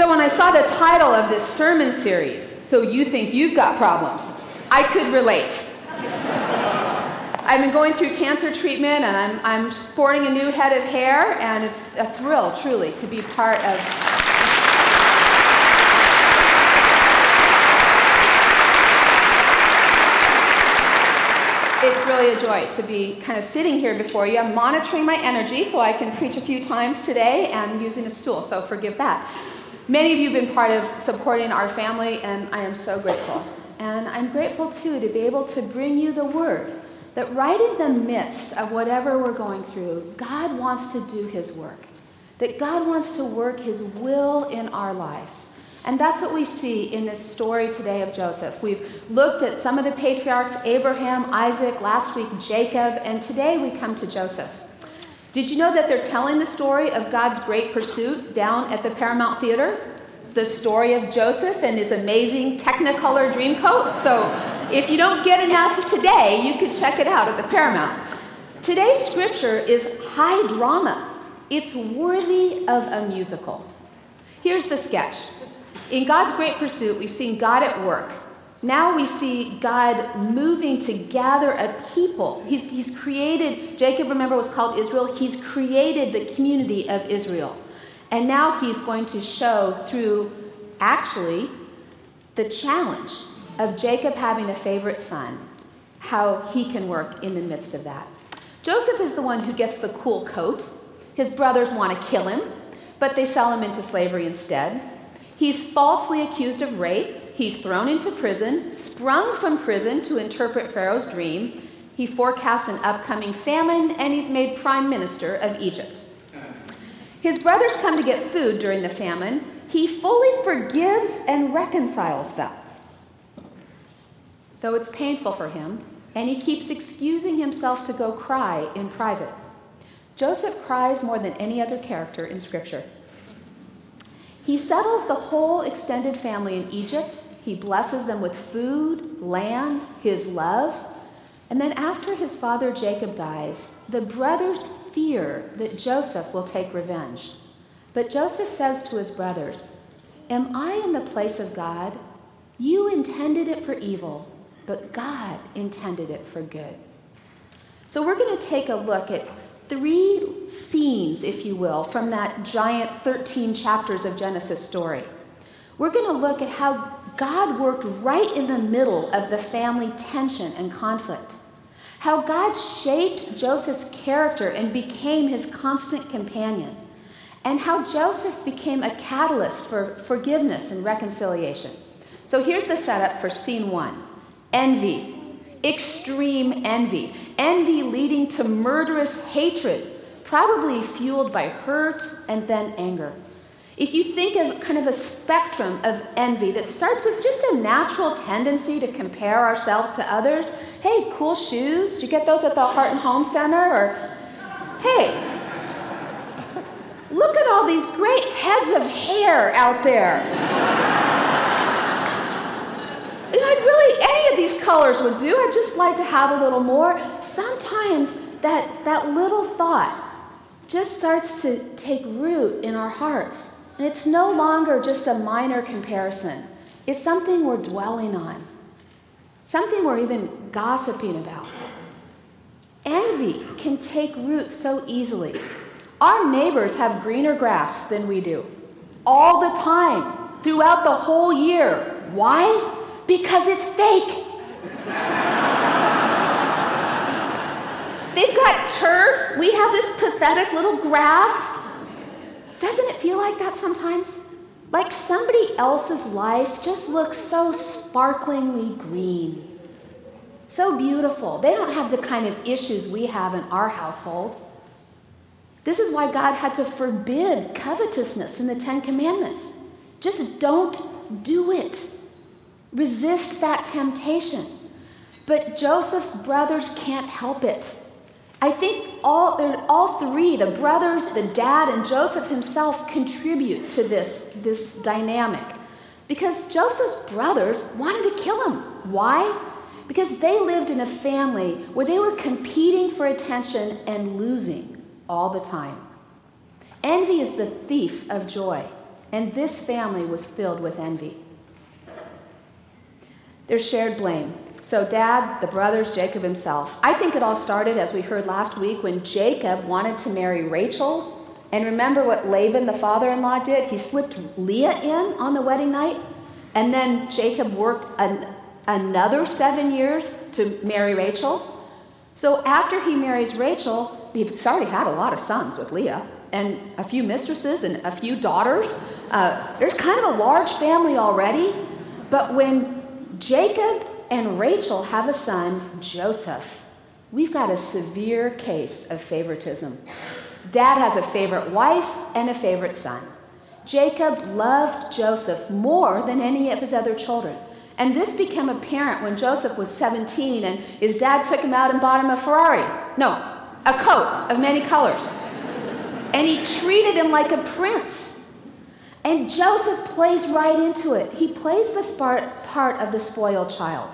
So when I saw the title of this sermon series, So You Think You've Got Problems, I could relate. I've been going through cancer treatment and I'm, I'm sporting a new head of hair, and it's a thrill, truly, to be part of it's really a joy to be kind of sitting here before you. I'm monitoring my energy so I can preach a few times today and using a stool, so forgive that. Many of you have been part of supporting our family, and I am so grateful. And I'm grateful too to be able to bring you the word that right in the midst of whatever we're going through, God wants to do his work, that God wants to work his will in our lives. And that's what we see in this story today of Joseph. We've looked at some of the patriarchs Abraham, Isaac, last week Jacob, and today we come to Joseph. Did you know that they're telling the story of God's great pursuit down at the Paramount Theater? The story of Joseph and his amazing Technicolor Dreamcoat. So if you don't get enough today, you could check it out at the Paramount. Today's scripture is high drama, it's worthy of a musical. Here's the sketch. In God's great pursuit, we've seen God at work. Now we see God moving to gather a people. He's, he's created, Jacob, remember, was called Israel. He's created the community of Israel. And now he's going to show through, actually, the challenge of Jacob having a favorite son, how he can work in the midst of that. Joseph is the one who gets the cool coat. His brothers want to kill him, but they sell him into slavery instead. He's falsely accused of rape. He's thrown into prison, sprung from prison to interpret Pharaoh's dream. He forecasts an upcoming famine, and he's made prime minister of Egypt. His brothers come to get food during the famine. He fully forgives and reconciles them, though it's painful for him, and he keeps excusing himself to go cry in private. Joseph cries more than any other character in Scripture. He settles the whole extended family in Egypt. He blesses them with food, land, his love. And then, after his father Jacob dies, the brothers fear that Joseph will take revenge. But Joseph says to his brothers, Am I in the place of God? You intended it for evil, but God intended it for good. So, we're going to take a look at three scenes, if you will, from that giant 13 chapters of Genesis story. We're going to look at how God worked right in the middle of the family tension and conflict. How God shaped Joseph's character and became his constant companion. And how Joseph became a catalyst for forgiveness and reconciliation. So here's the setup for scene one envy extreme envy, envy leading to murderous hatred, probably fueled by hurt and then anger. If you think of kind of a spectrum of envy that starts with just a natural tendency to compare ourselves to others, hey, cool shoes, did you get those at the Heart and Home Center? Or, hey, look at all these great heads of hair out there. I'd really, any of these colors would do. I'd just like to have a little more. Sometimes that, that little thought just starts to take root in our hearts. And it's no longer just a minor comparison, it's something we're dwelling on, something we're even gossiping about. Envy can take root so easily. Our neighbors have greener grass than we do all the time, throughout the whole year. Why? Because it's fake. They've got turf. We have this pathetic little grass. Doesn't it feel like that sometimes? Like somebody else's life just looks so sparklingly green. So beautiful. They don't have the kind of issues we have in our household. This is why God had to forbid covetousness in the Ten Commandments. Just don't do it. Resist that temptation. But Joseph's brothers can't help it. I think all, all three, the brothers, the dad, and Joseph himself, contribute to this, this dynamic. Because Joseph's brothers wanted to kill him. Why? Because they lived in a family where they were competing for attention and losing all the time. Envy is the thief of joy. and this family was filled with envy. There's shared blame. So, dad, the brothers, Jacob himself. I think it all started, as we heard last week, when Jacob wanted to marry Rachel. And remember what Laban, the father in law, did? He slipped Leah in on the wedding night. And then Jacob worked an, another seven years to marry Rachel. So, after he marries Rachel, he's already had a lot of sons with Leah and a few mistresses and a few daughters. Uh, there's kind of a large family already. But when Jacob and Rachel have a son, Joseph, we've got a severe case of favoritism. Dad has a favorite wife and a favorite son. Jacob loved Joseph more than any of his other children. And this became apparent when Joseph was 17 and his dad took him out and bought him a Ferrari. No, a coat of many colors and he treated him like a prince. And Joseph plays right into it. He plays this part, part of the spoiled child.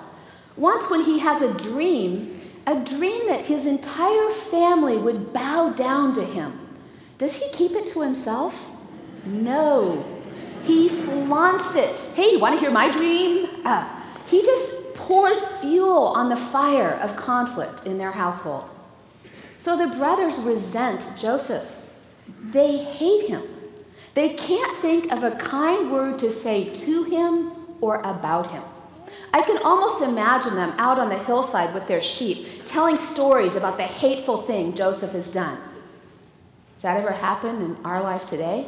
Once, when he has a dream, a dream that his entire family would bow down to him, does he keep it to himself? No. He flaunts it. Hey, you want to hear my dream? Uh, he just pours fuel on the fire of conflict in their household. So the brothers resent Joseph. They hate him. They can't think of a kind word to say to him or about him. I can almost imagine them out on the hillside with their sheep, telling stories about the hateful thing Joseph has done. Has that ever happened in our life today?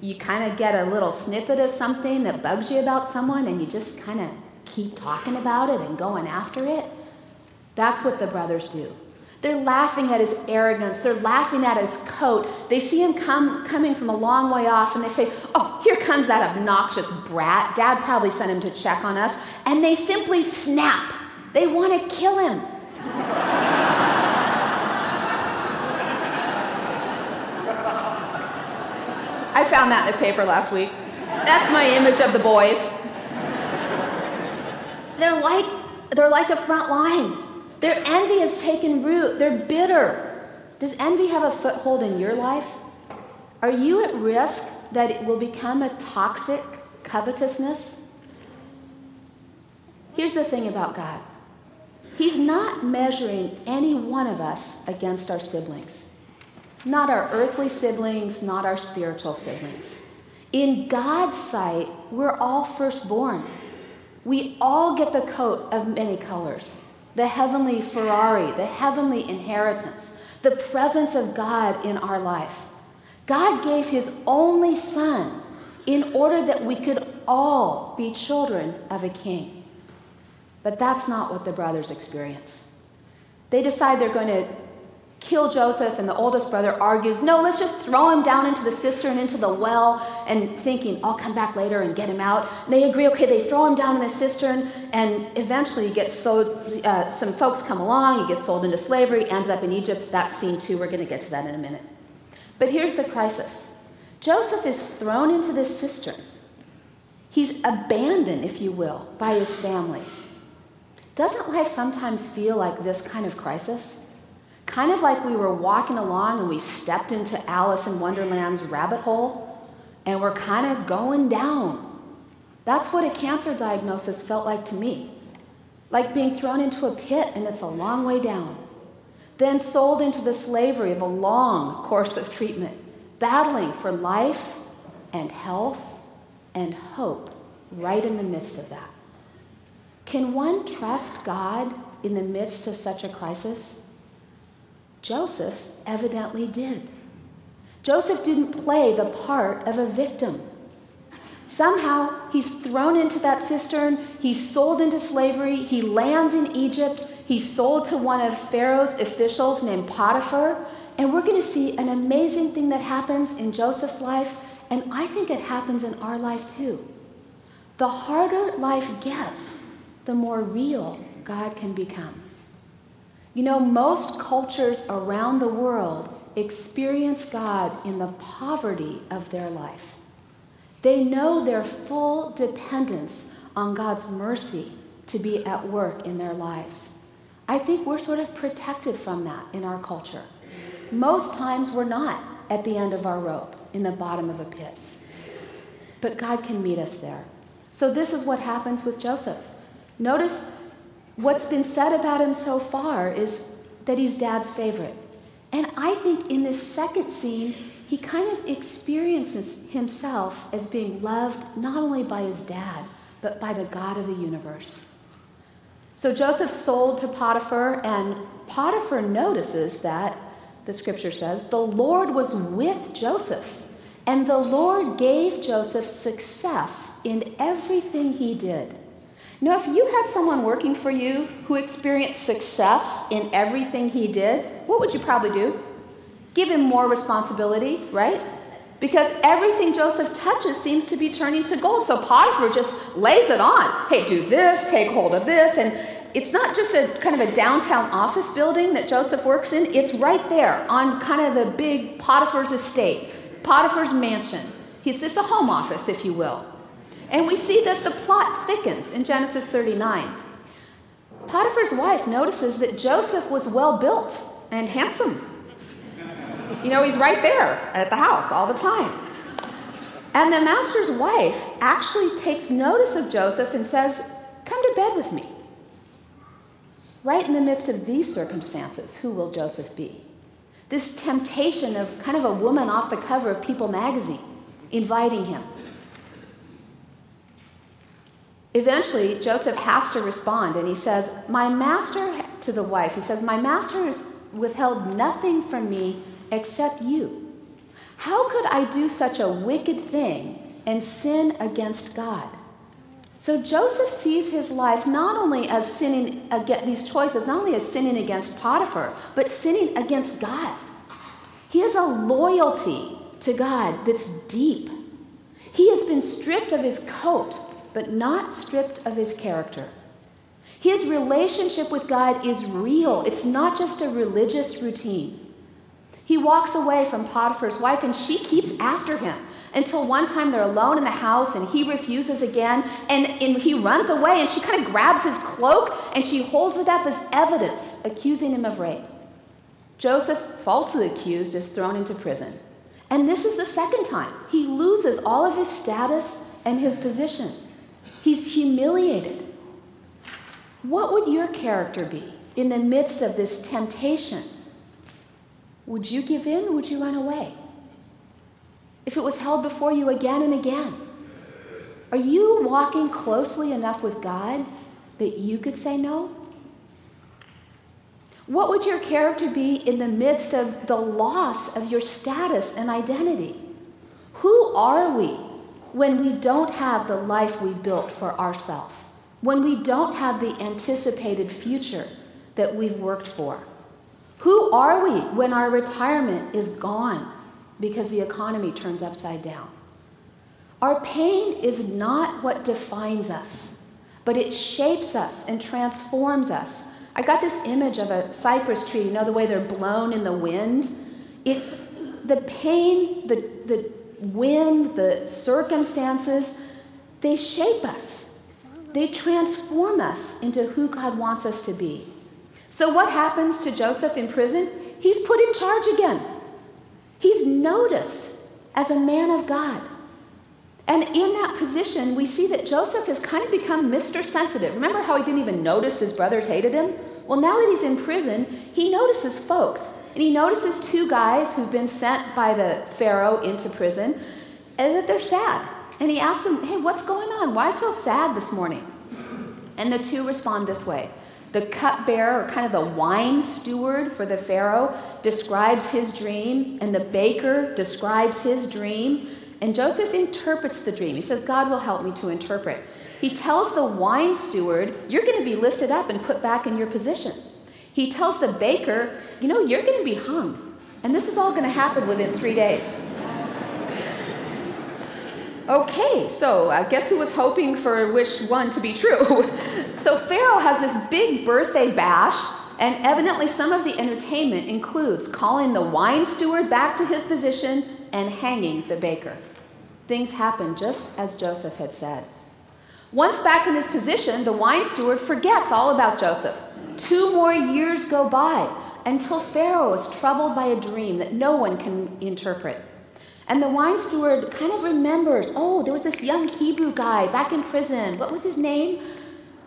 You kind of get a little snippet of something that bugs you about someone, and you just kind of keep talking about it and going after it. That's what the brothers do. They're laughing at his arrogance. They're laughing at his coat. They see him come, coming from a long way off and they say, Oh, here comes that obnoxious brat. Dad probably sent him to check on us. And they simply snap. They want to kill him. I found that in the paper last week. That's my image of the boys. They're like, they're like a front line. Their envy has taken root. They're bitter. Does envy have a foothold in your life? Are you at risk that it will become a toxic covetousness? Here's the thing about God He's not measuring any one of us against our siblings, not our earthly siblings, not our spiritual siblings. In God's sight, we're all firstborn. We all get the coat of many colors the heavenly Ferrari, the heavenly inheritance, the presence of God in our life. God gave his only son in order that we could all be children of a king. But that's not what the brothers experience. They decide they're going to kill Joseph, and the oldest brother argues, No, let's just throw him down into the cistern, into the well, and thinking, I'll come back later and get him out. And they agree, okay, they throw him down in the cistern, and eventually he gets sold. Uh, some folks come along, he gets sold into slavery, ends up in Egypt. That scene, too, we're going to get to that in a minute. But here's the crisis Joseph is thrown into this cistern. He's abandoned, if you will, by his family. Doesn't life sometimes feel like this kind of crisis? Kind of like we were walking along and we stepped into Alice in Wonderland's rabbit hole and we're kind of going down. That's what a cancer diagnosis felt like to me. Like being thrown into a pit and it's a long way down. Then sold into the slavery of a long course of treatment, battling for life and health and hope right in the midst of that. Can one trust God in the midst of such a crisis? Joseph evidently did. Joseph didn't play the part of a victim. Somehow, he's thrown into that cistern, he's sold into slavery, he lands in Egypt, he's sold to one of Pharaoh's officials named Potiphar, and we're going to see an amazing thing that happens in Joseph's life, and I think it happens in our life too. The harder life gets, the more real God can become. You know, most cultures around the world experience God in the poverty of their life. They know their full dependence on God's mercy to be at work in their lives. I think we're sort of protected from that in our culture. Most times we're not at the end of our rope, in the bottom of a pit. but God can meet us there. So, this is what happens with Joseph. Notice what's been said about him so far is that he's dad's favorite. And I think in this second scene, he kind of experiences himself as being loved not only by his dad, but by the God of the universe. So Joseph sold to Potiphar, and Potiphar notices that, the scripture says, the Lord was with Joseph, and the Lord gave Joseph success in everything he did. Now, if you had someone working for you who experienced success in everything he did, what would you probably do? Give him more responsibility, right? Because everything Joseph touches seems to be turning to gold. So Potiphar just lays it on. Hey, do this, take hold of this. And it's not just a kind of a downtown office building that Joseph works in, it's right there on kind of the big Potiphar's estate, Potiphar's mansion. It's, it's a home office, if you will. And we see that the plot thickens in Genesis 39. Potiphar's wife notices that Joseph was well built and handsome. You know, he's right there at the house all the time. And the master's wife actually takes notice of Joseph and says, Come to bed with me. Right in the midst of these circumstances, who will Joseph be? This temptation of kind of a woman off the cover of People magazine inviting him. Eventually, Joseph has to respond and he says, My master, to the wife, he says, My master has withheld nothing from me except you. How could I do such a wicked thing and sin against God? So Joseph sees his life not only as sinning against these choices, not only as sinning against Potiphar, but sinning against God. He has a loyalty to God that's deep. He has been stripped of his coat, but not stripped of his character. His relationship with God is real, it's not just a religious routine. He walks away from Potiphar's wife and she keeps after him until one time they're alone in the house and he refuses again and, and he runs away and she kind of grabs his cloak and she holds it up as evidence, accusing him of rape. Joseph, falsely accused, is thrown into prison. And this is the second time. He loses all of his status and his position. He's humiliated. What would your character be in the midst of this temptation would you give in would you run away? If it was held before you again and again, are you walking closely enough with God that you could say no? What would your character be in the midst of the loss of your status and identity? Who are we when we don't have the life we built for ourselves? When we don't have the anticipated future that we've worked for? Who are we when our retirement is gone because the economy turns upside down? Our pain is not what defines us, but it shapes us and transforms us. I got this image of a cypress tree, you know, the way they're blown in the wind. It, the pain, the, the wind, the circumstances, they shape us. They transform us into who God wants us to be. So, what happens to Joseph in prison? He's put in charge again. He's noticed as a man of God. And in that position, we see that Joseph has kind of become Mr. Sensitive. Remember how he didn't even notice his brothers hated him? Well, now that he's in prison, he notices folks. And he notices two guys who've been sent by the Pharaoh into prison, and that they're sad. And he asks them, Hey, what's going on? Why so sad this morning? And the two respond this way the cupbearer, or kind of the wine steward for the Pharaoh, describes his dream, and the baker describes his dream. And Joseph interprets the dream. He says, God will help me to interpret. He tells the wine steward, You're going to be lifted up and put back in your position. He tells the baker, You know, you're going to be hung. And this is all going to happen within three days. Okay, so I guess who was hoping for which one to be true? so Pharaoh has this big birthday bash, and evidently some of the entertainment includes calling the wine steward back to his position and hanging the baker. Things happen just as Joseph had said. Once back in his position, the wine steward forgets all about Joseph. Two more years go by until Pharaoh is troubled by a dream that no one can interpret. And the wine steward kind of remembers oh, there was this young Hebrew guy back in prison. What was his name?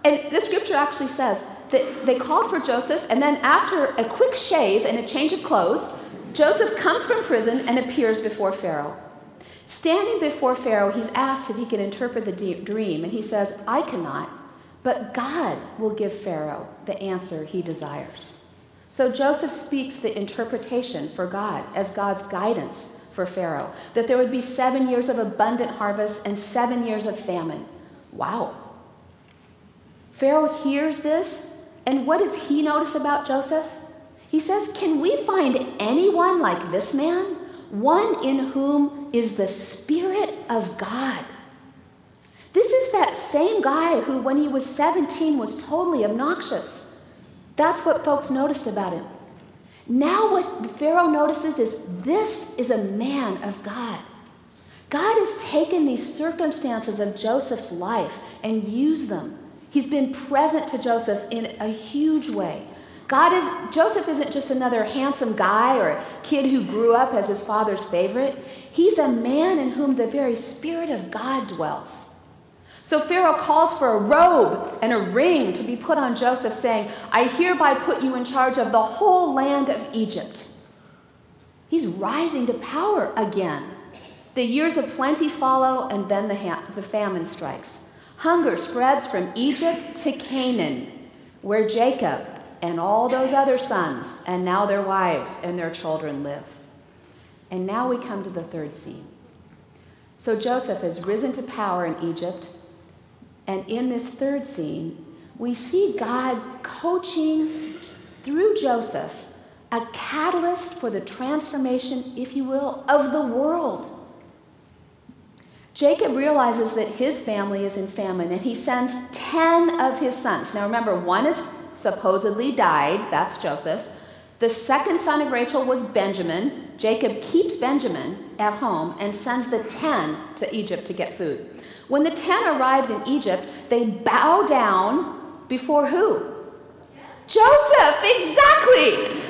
And the scripture actually says that they called for Joseph, and then after a quick shave and a change of clothes, Joseph comes from prison and appears before Pharaoh. Standing before Pharaoh, he's asked if he can interpret the dream, and he says, I cannot, but God will give Pharaoh the answer he desires. So Joseph speaks the interpretation for God as God's guidance for Pharaoh that there would be seven years of abundant harvest and seven years of famine. Wow. Pharaoh hears this, and what does he notice about Joseph? He says, Can we find anyone like this man? One in whom is the Spirit of God. This is that same guy who, when he was 17, was totally obnoxious. That's what folks noticed about him. Now, what Pharaoh notices is this is a man of God. God has taken these circumstances of Joseph's life and used them. He's been present to Joseph in a huge way. God is Joseph isn't just another handsome guy or kid who grew up as his father's favorite. He's a man in whom the very spirit of God dwells. So Pharaoh calls for a robe and a ring to be put on Joseph, saying, I hereby put you in charge of the whole land of Egypt. He's rising to power again. The years of plenty follow, and then the, ha- the famine strikes. Hunger spreads from Egypt to Canaan, where Jacob and all those other sons, and now their wives and their children live. And now we come to the third scene. So Joseph has risen to power in Egypt and in this third scene, we see God coaching through Joseph a catalyst for the transformation, if you will, of the world. Jacob realizes that his family is in famine and he sends 10 of his sons. Now remember, one is supposedly died, that's Joseph. The second son of Rachel was Benjamin. Jacob keeps Benjamin at home and sends the 10 to Egypt to get food. When the ten arrived in Egypt, they bow down before who? Joseph, exactly.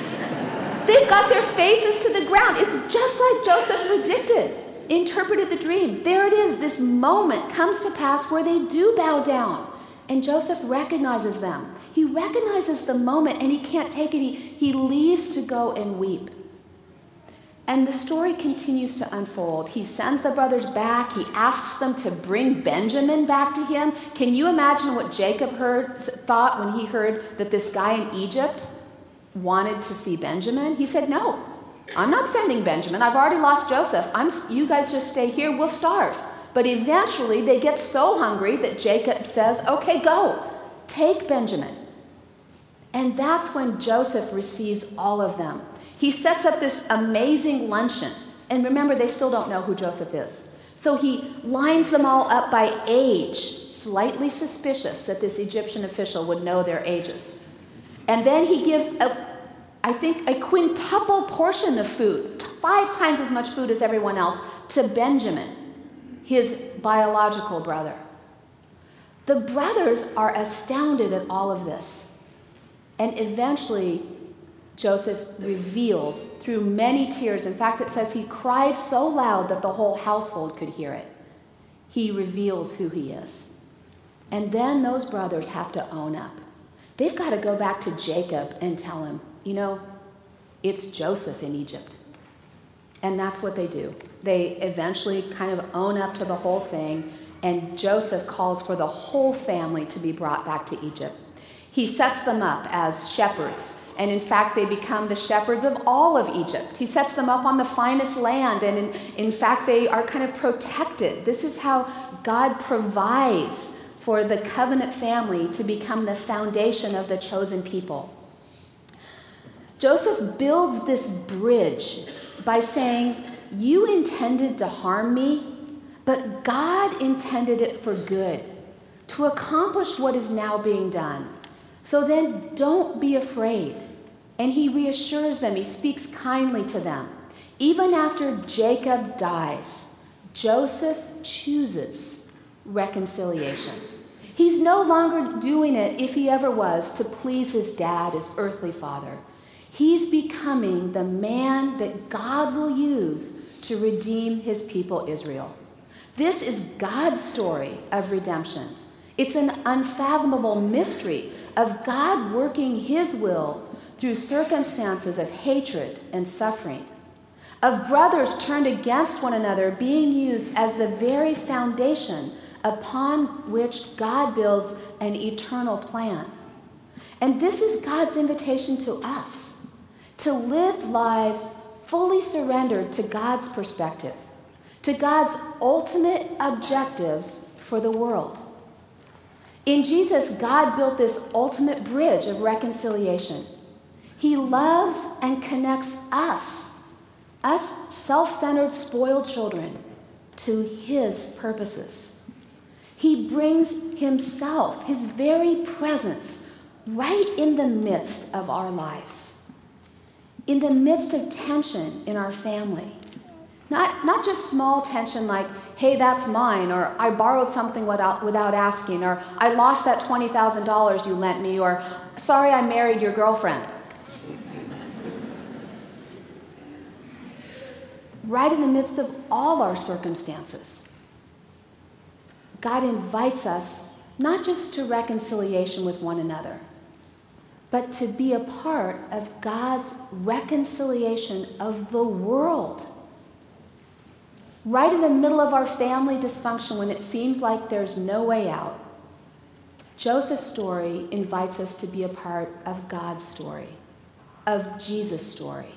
They've got their faces to the ground. It's just like Joseph predicted, interpreted the dream. There it is. This moment comes to pass where they do bow down. And Joseph recognizes them. He recognizes the moment and he can't take it. He, he leaves to go and weep. And the story continues to unfold. He sends the brothers back. He asks them to bring Benjamin back to him. Can you imagine what Jacob heard, thought when he heard that this guy in Egypt wanted to see Benjamin? He said, No, I'm not sending Benjamin. I've already lost Joseph. I'm, you guys just stay here. We'll starve. But eventually they get so hungry that Jacob says, Okay, go. Take Benjamin. And that's when Joseph receives all of them. He sets up this amazing luncheon. And remember, they still don't know who Joseph is. So he lines them all up by age, slightly suspicious that this Egyptian official would know their ages. And then he gives, a, I think, a quintuple portion of food, five times as much food as everyone else, to Benjamin, his biological brother. The brothers are astounded at all of this. And eventually, Joseph reveals through many tears. In fact, it says he cried so loud that the whole household could hear it. He reveals who he is. And then those brothers have to own up. They've got to go back to Jacob and tell him, you know, it's Joseph in Egypt. And that's what they do. They eventually kind of own up to the whole thing, and Joseph calls for the whole family to be brought back to Egypt. He sets them up as shepherds and in fact, they become the shepherds of all of Egypt. He sets them up on the finest land, and in, in fact, they are kind of protected. This is how God provides for the covenant family to become the foundation of the chosen people. Joseph builds this bridge by saying, You intended to harm me, but God intended it for good, to accomplish what is now being done. So then don't be afraid. And he reassures them, he speaks kindly to them. Even after Jacob dies, Joseph chooses reconciliation. He's no longer doing it, if he ever was, to please his dad, his earthly father. He's becoming the man that God will use to redeem his people Israel. This is God's story of redemption. It's an unfathomable mystery of God working his will through circumstances of hatred and suffering, of brothers turned against one another being used as the very foundation upon which God builds an eternal plan. And this is God's invitation to us to live lives fully surrendered to God's perspective, to God's ultimate objectives for the world. In Jesus, God built this ultimate bridge of reconciliation. He loves and connects us, us self centered, spoiled children, to His purposes. He brings Himself, His very presence, right in the midst of our lives, in the midst of tension in our family. Not, not just small tension like, hey, that's mine, or I borrowed something without, without asking, or I lost that $20,000 you lent me, or sorry I married your girlfriend. right in the midst of all our circumstances, God invites us not just to reconciliation with one another, but to be a part of God's reconciliation of the world. Right in the middle of our family dysfunction, when it seems like there's no way out, Joseph's story invites us to be a part of God's story, of Jesus' story.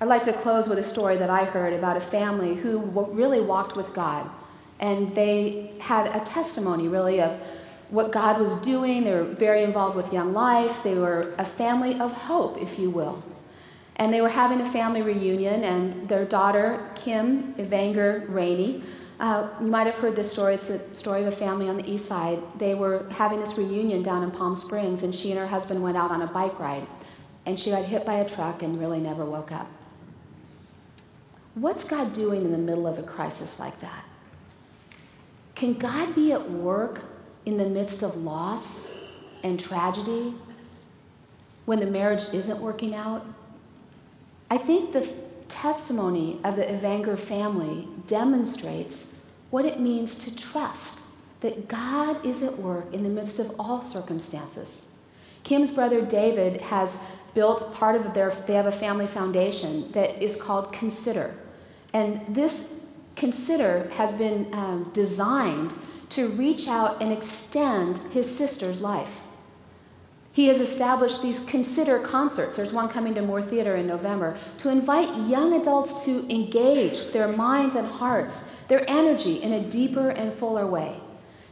I'd like to close with a story that I heard about a family who really walked with God. And they had a testimony, really, of what God was doing. They were very involved with Young Life. They were a family of hope, if you will. And they were having a family reunion, and their daughter, Kim Evanger Rainey, uh, you might have heard this story. It's a story of a family on the east side. They were having this reunion down in Palm Springs, and she and her husband went out on a bike ride. And she got hit by a truck and really never woke up. What's God doing in the middle of a crisis like that? Can God be at work in the midst of loss and tragedy when the marriage isn't working out? I think the testimony of the Evanger family demonstrates what it means to trust that God is at work in the midst of all circumstances. Kim's brother David has built part of their, they have a family foundation that is called Consider. And this Consider has been um, designed to reach out and extend his sister's life. He has established these Consider concerts. There's one coming to Moore Theater in November to invite young adults to engage their minds and hearts, their energy in a deeper and fuller way.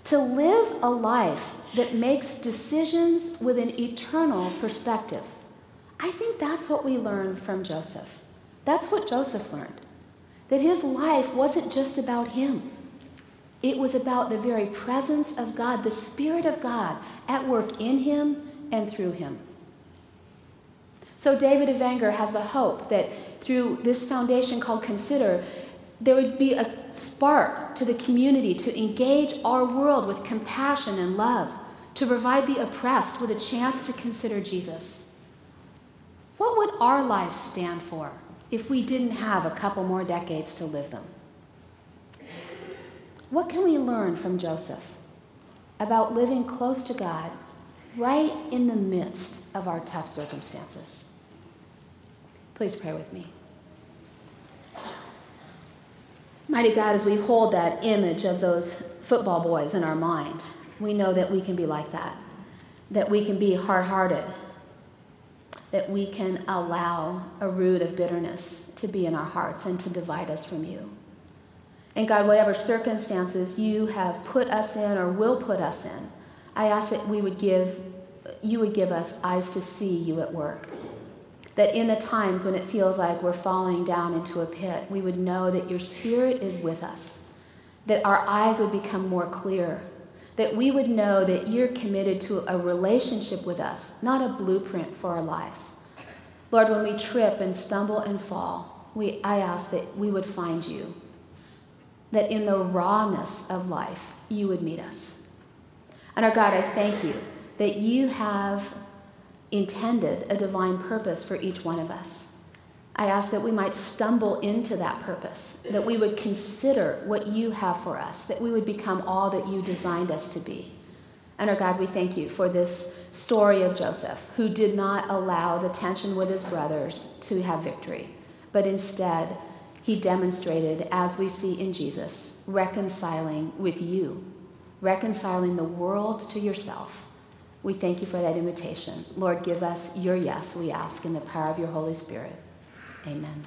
To live a life that makes decisions with an eternal perspective. I think that's what we learn from Joseph. That's what Joseph learned. That his life wasn't just about him, it was about the very presence of God, the Spirit of God at work in him and through him. So, David Evanger has the hope that through this foundation called Consider, there would be a spark to the community to engage our world with compassion and love, to provide the oppressed with a chance to consider Jesus. What would our lives stand for if we didn't have a couple more decades to live them? What can we learn from Joseph about living close to God right in the midst of our tough circumstances? Please pray with me. Mighty God, as we hold that image of those football boys in our mind, we know that we can be like that, that we can be hard hearted, that we can allow a root of bitterness to be in our hearts and to divide us from you. And God, whatever circumstances you have put us in or will put us in, I ask that we would give, you would give us eyes to see you at work. That in the times when it feels like we're falling down into a pit, we would know that your spirit is with us. That our eyes would become more clear that we would know that you're committed to a relationship with us, not a blueprint for our lives. Lord, when we trip and stumble and fall, we, I ask that we would find you, that in the rawness of life, you would meet us. And our God, I thank you that you have intended a divine purpose for each one of us. I ask that we might stumble into that purpose, that we would consider what you have for us, that we would become all that you designed us to be. And our God, we thank you for this story of Joseph, who did not allow the tension with his brothers to have victory, but instead he demonstrated, as we see in Jesus, reconciling with you, reconciling the world to yourself. We thank you for that invitation. Lord, give us your yes, we ask, in the power of your Holy Spirit. Amen.